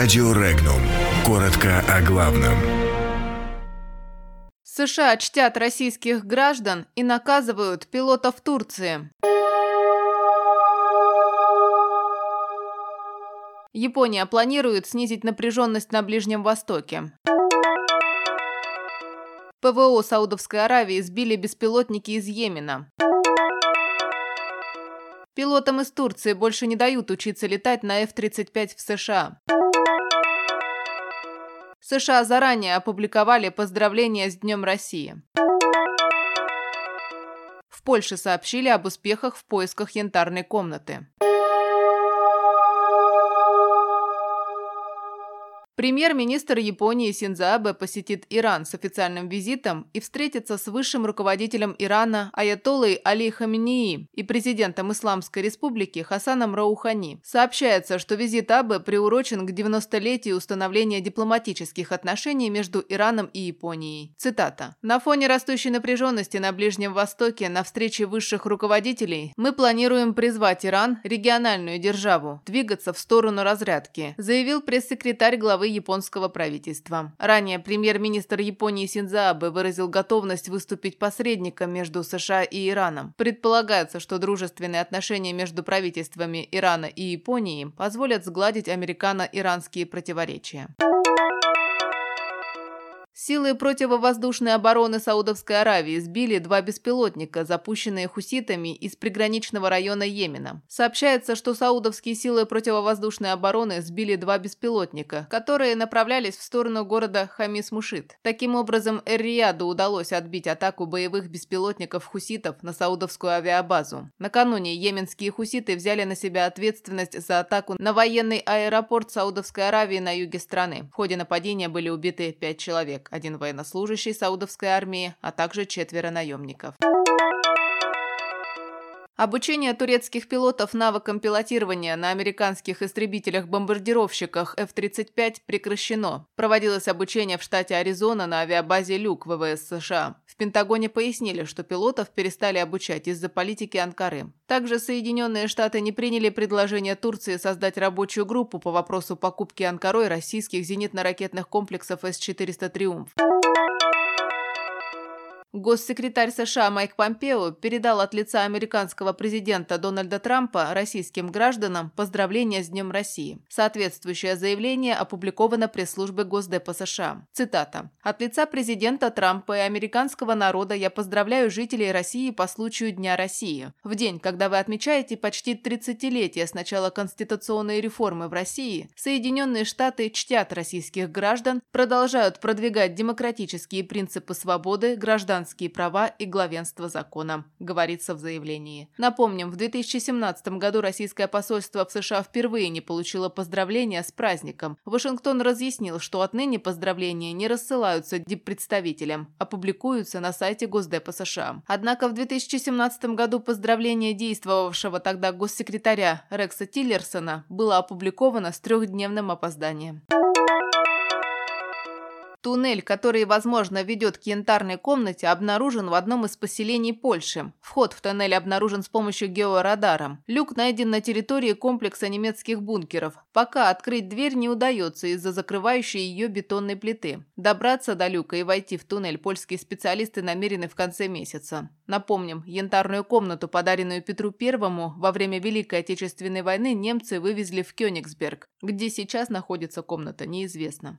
Радио Регнум. Коротко о главном. США чтят российских граждан и наказывают пилотов Турции. Япония планирует снизить напряженность на Ближнем Востоке. ПВО Саудовской Аравии сбили беспилотники из Йемена. Пилотам из Турции больше не дают учиться летать на F-35 в США. США заранее опубликовали поздравления с Днем России. В Польше сообщили об успехах в поисках янтарной комнаты. Премьер-министр Японии Синдзо Абе посетит Иран с официальным визитом и встретится с высшим руководителем Ирана Аятоллой Али Хаминии и президентом Исламской республики Хасаном Раухани. Сообщается, что визит Абе приурочен к 90-летию установления дипломатических отношений между Ираном и Японией. Цитата. «На фоне растущей напряженности на Ближнем Востоке на встрече высших руководителей мы планируем призвать Иран, региональную державу, двигаться в сторону разрядки», заявил пресс-секретарь главы японского правительства. Ранее премьер-министр Японии Синдзо Абе выразил готовность выступить посредником между США и Ираном. Предполагается, что дружественные отношения между правительствами Ирана и Японии позволят сгладить американо-иранские противоречия. Силы противовоздушной обороны Саудовской Аравии сбили два беспилотника, запущенные хуситами из приграничного района Йемена. Сообщается, что саудовские силы противовоздушной обороны сбили два беспилотника, которые направлялись в сторону города Хамис-Мушит. Таким образом, Эр-Рияду удалось отбить атаку боевых беспилотников хуситов на саудовскую авиабазу. Накануне йеменские хуситы взяли на себя ответственность за атаку на военный аэропорт Саудовской Аравии на юге страны. В ходе нападения были убиты пять человек один военнослужащий Саудовской армии, а также четверо наемников. Обучение турецких пилотов навыкам пилотирования на американских истребителях-бомбардировщиках F-35 прекращено. Проводилось обучение в штате Аризона на авиабазе Люк ВВС США. В Пентагоне пояснили, что пилотов перестали обучать из-за политики Анкары. Также Соединенные Штаты не приняли предложение Турции создать рабочую группу по вопросу покупки Анкарой российских зенитно-ракетных комплексов С-400 «Триумф». Госсекретарь США Майк Помпео передал от лица американского президента Дональда Трампа российским гражданам поздравления с Днем России. Соответствующее заявление опубликовано пресс-службой Госдепа США. Цитата. «От лица президента Трампа и американского народа я поздравляю жителей России по случаю Дня России. В день, когда вы отмечаете почти 30-летие с начала конституционной реформы в России, Соединенные Штаты чтят российских граждан, продолжают продвигать демократические принципы свободы, граждан гражданские права и главенство закона, говорится в заявлении. Напомним, в 2017 году российское посольство в США впервые не получило поздравления с праздником. Вашингтон разъяснил, что отныне поздравления не рассылаются диппредставителям, а публикуются на сайте Госдепа США. Однако в 2017 году поздравление действовавшего тогда госсекретаря Рекса Тиллерсона было опубликовано с трехдневным опозданием. Туннель, который, возможно, ведет к янтарной комнате, обнаружен в одном из поселений Польши. Вход в туннель обнаружен с помощью георадара. Люк найден на территории комплекса немецких бункеров. Пока открыть дверь не удается из-за закрывающей ее бетонной плиты. Добраться до люка и войти в туннель польские специалисты намерены в конце месяца. Напомним, янтарную комнату, подаренную Петру Первому во время Великой Отечественной войны, немцы вывезли в Кёнигсберг. Где сейчас находится комната, неизвестно.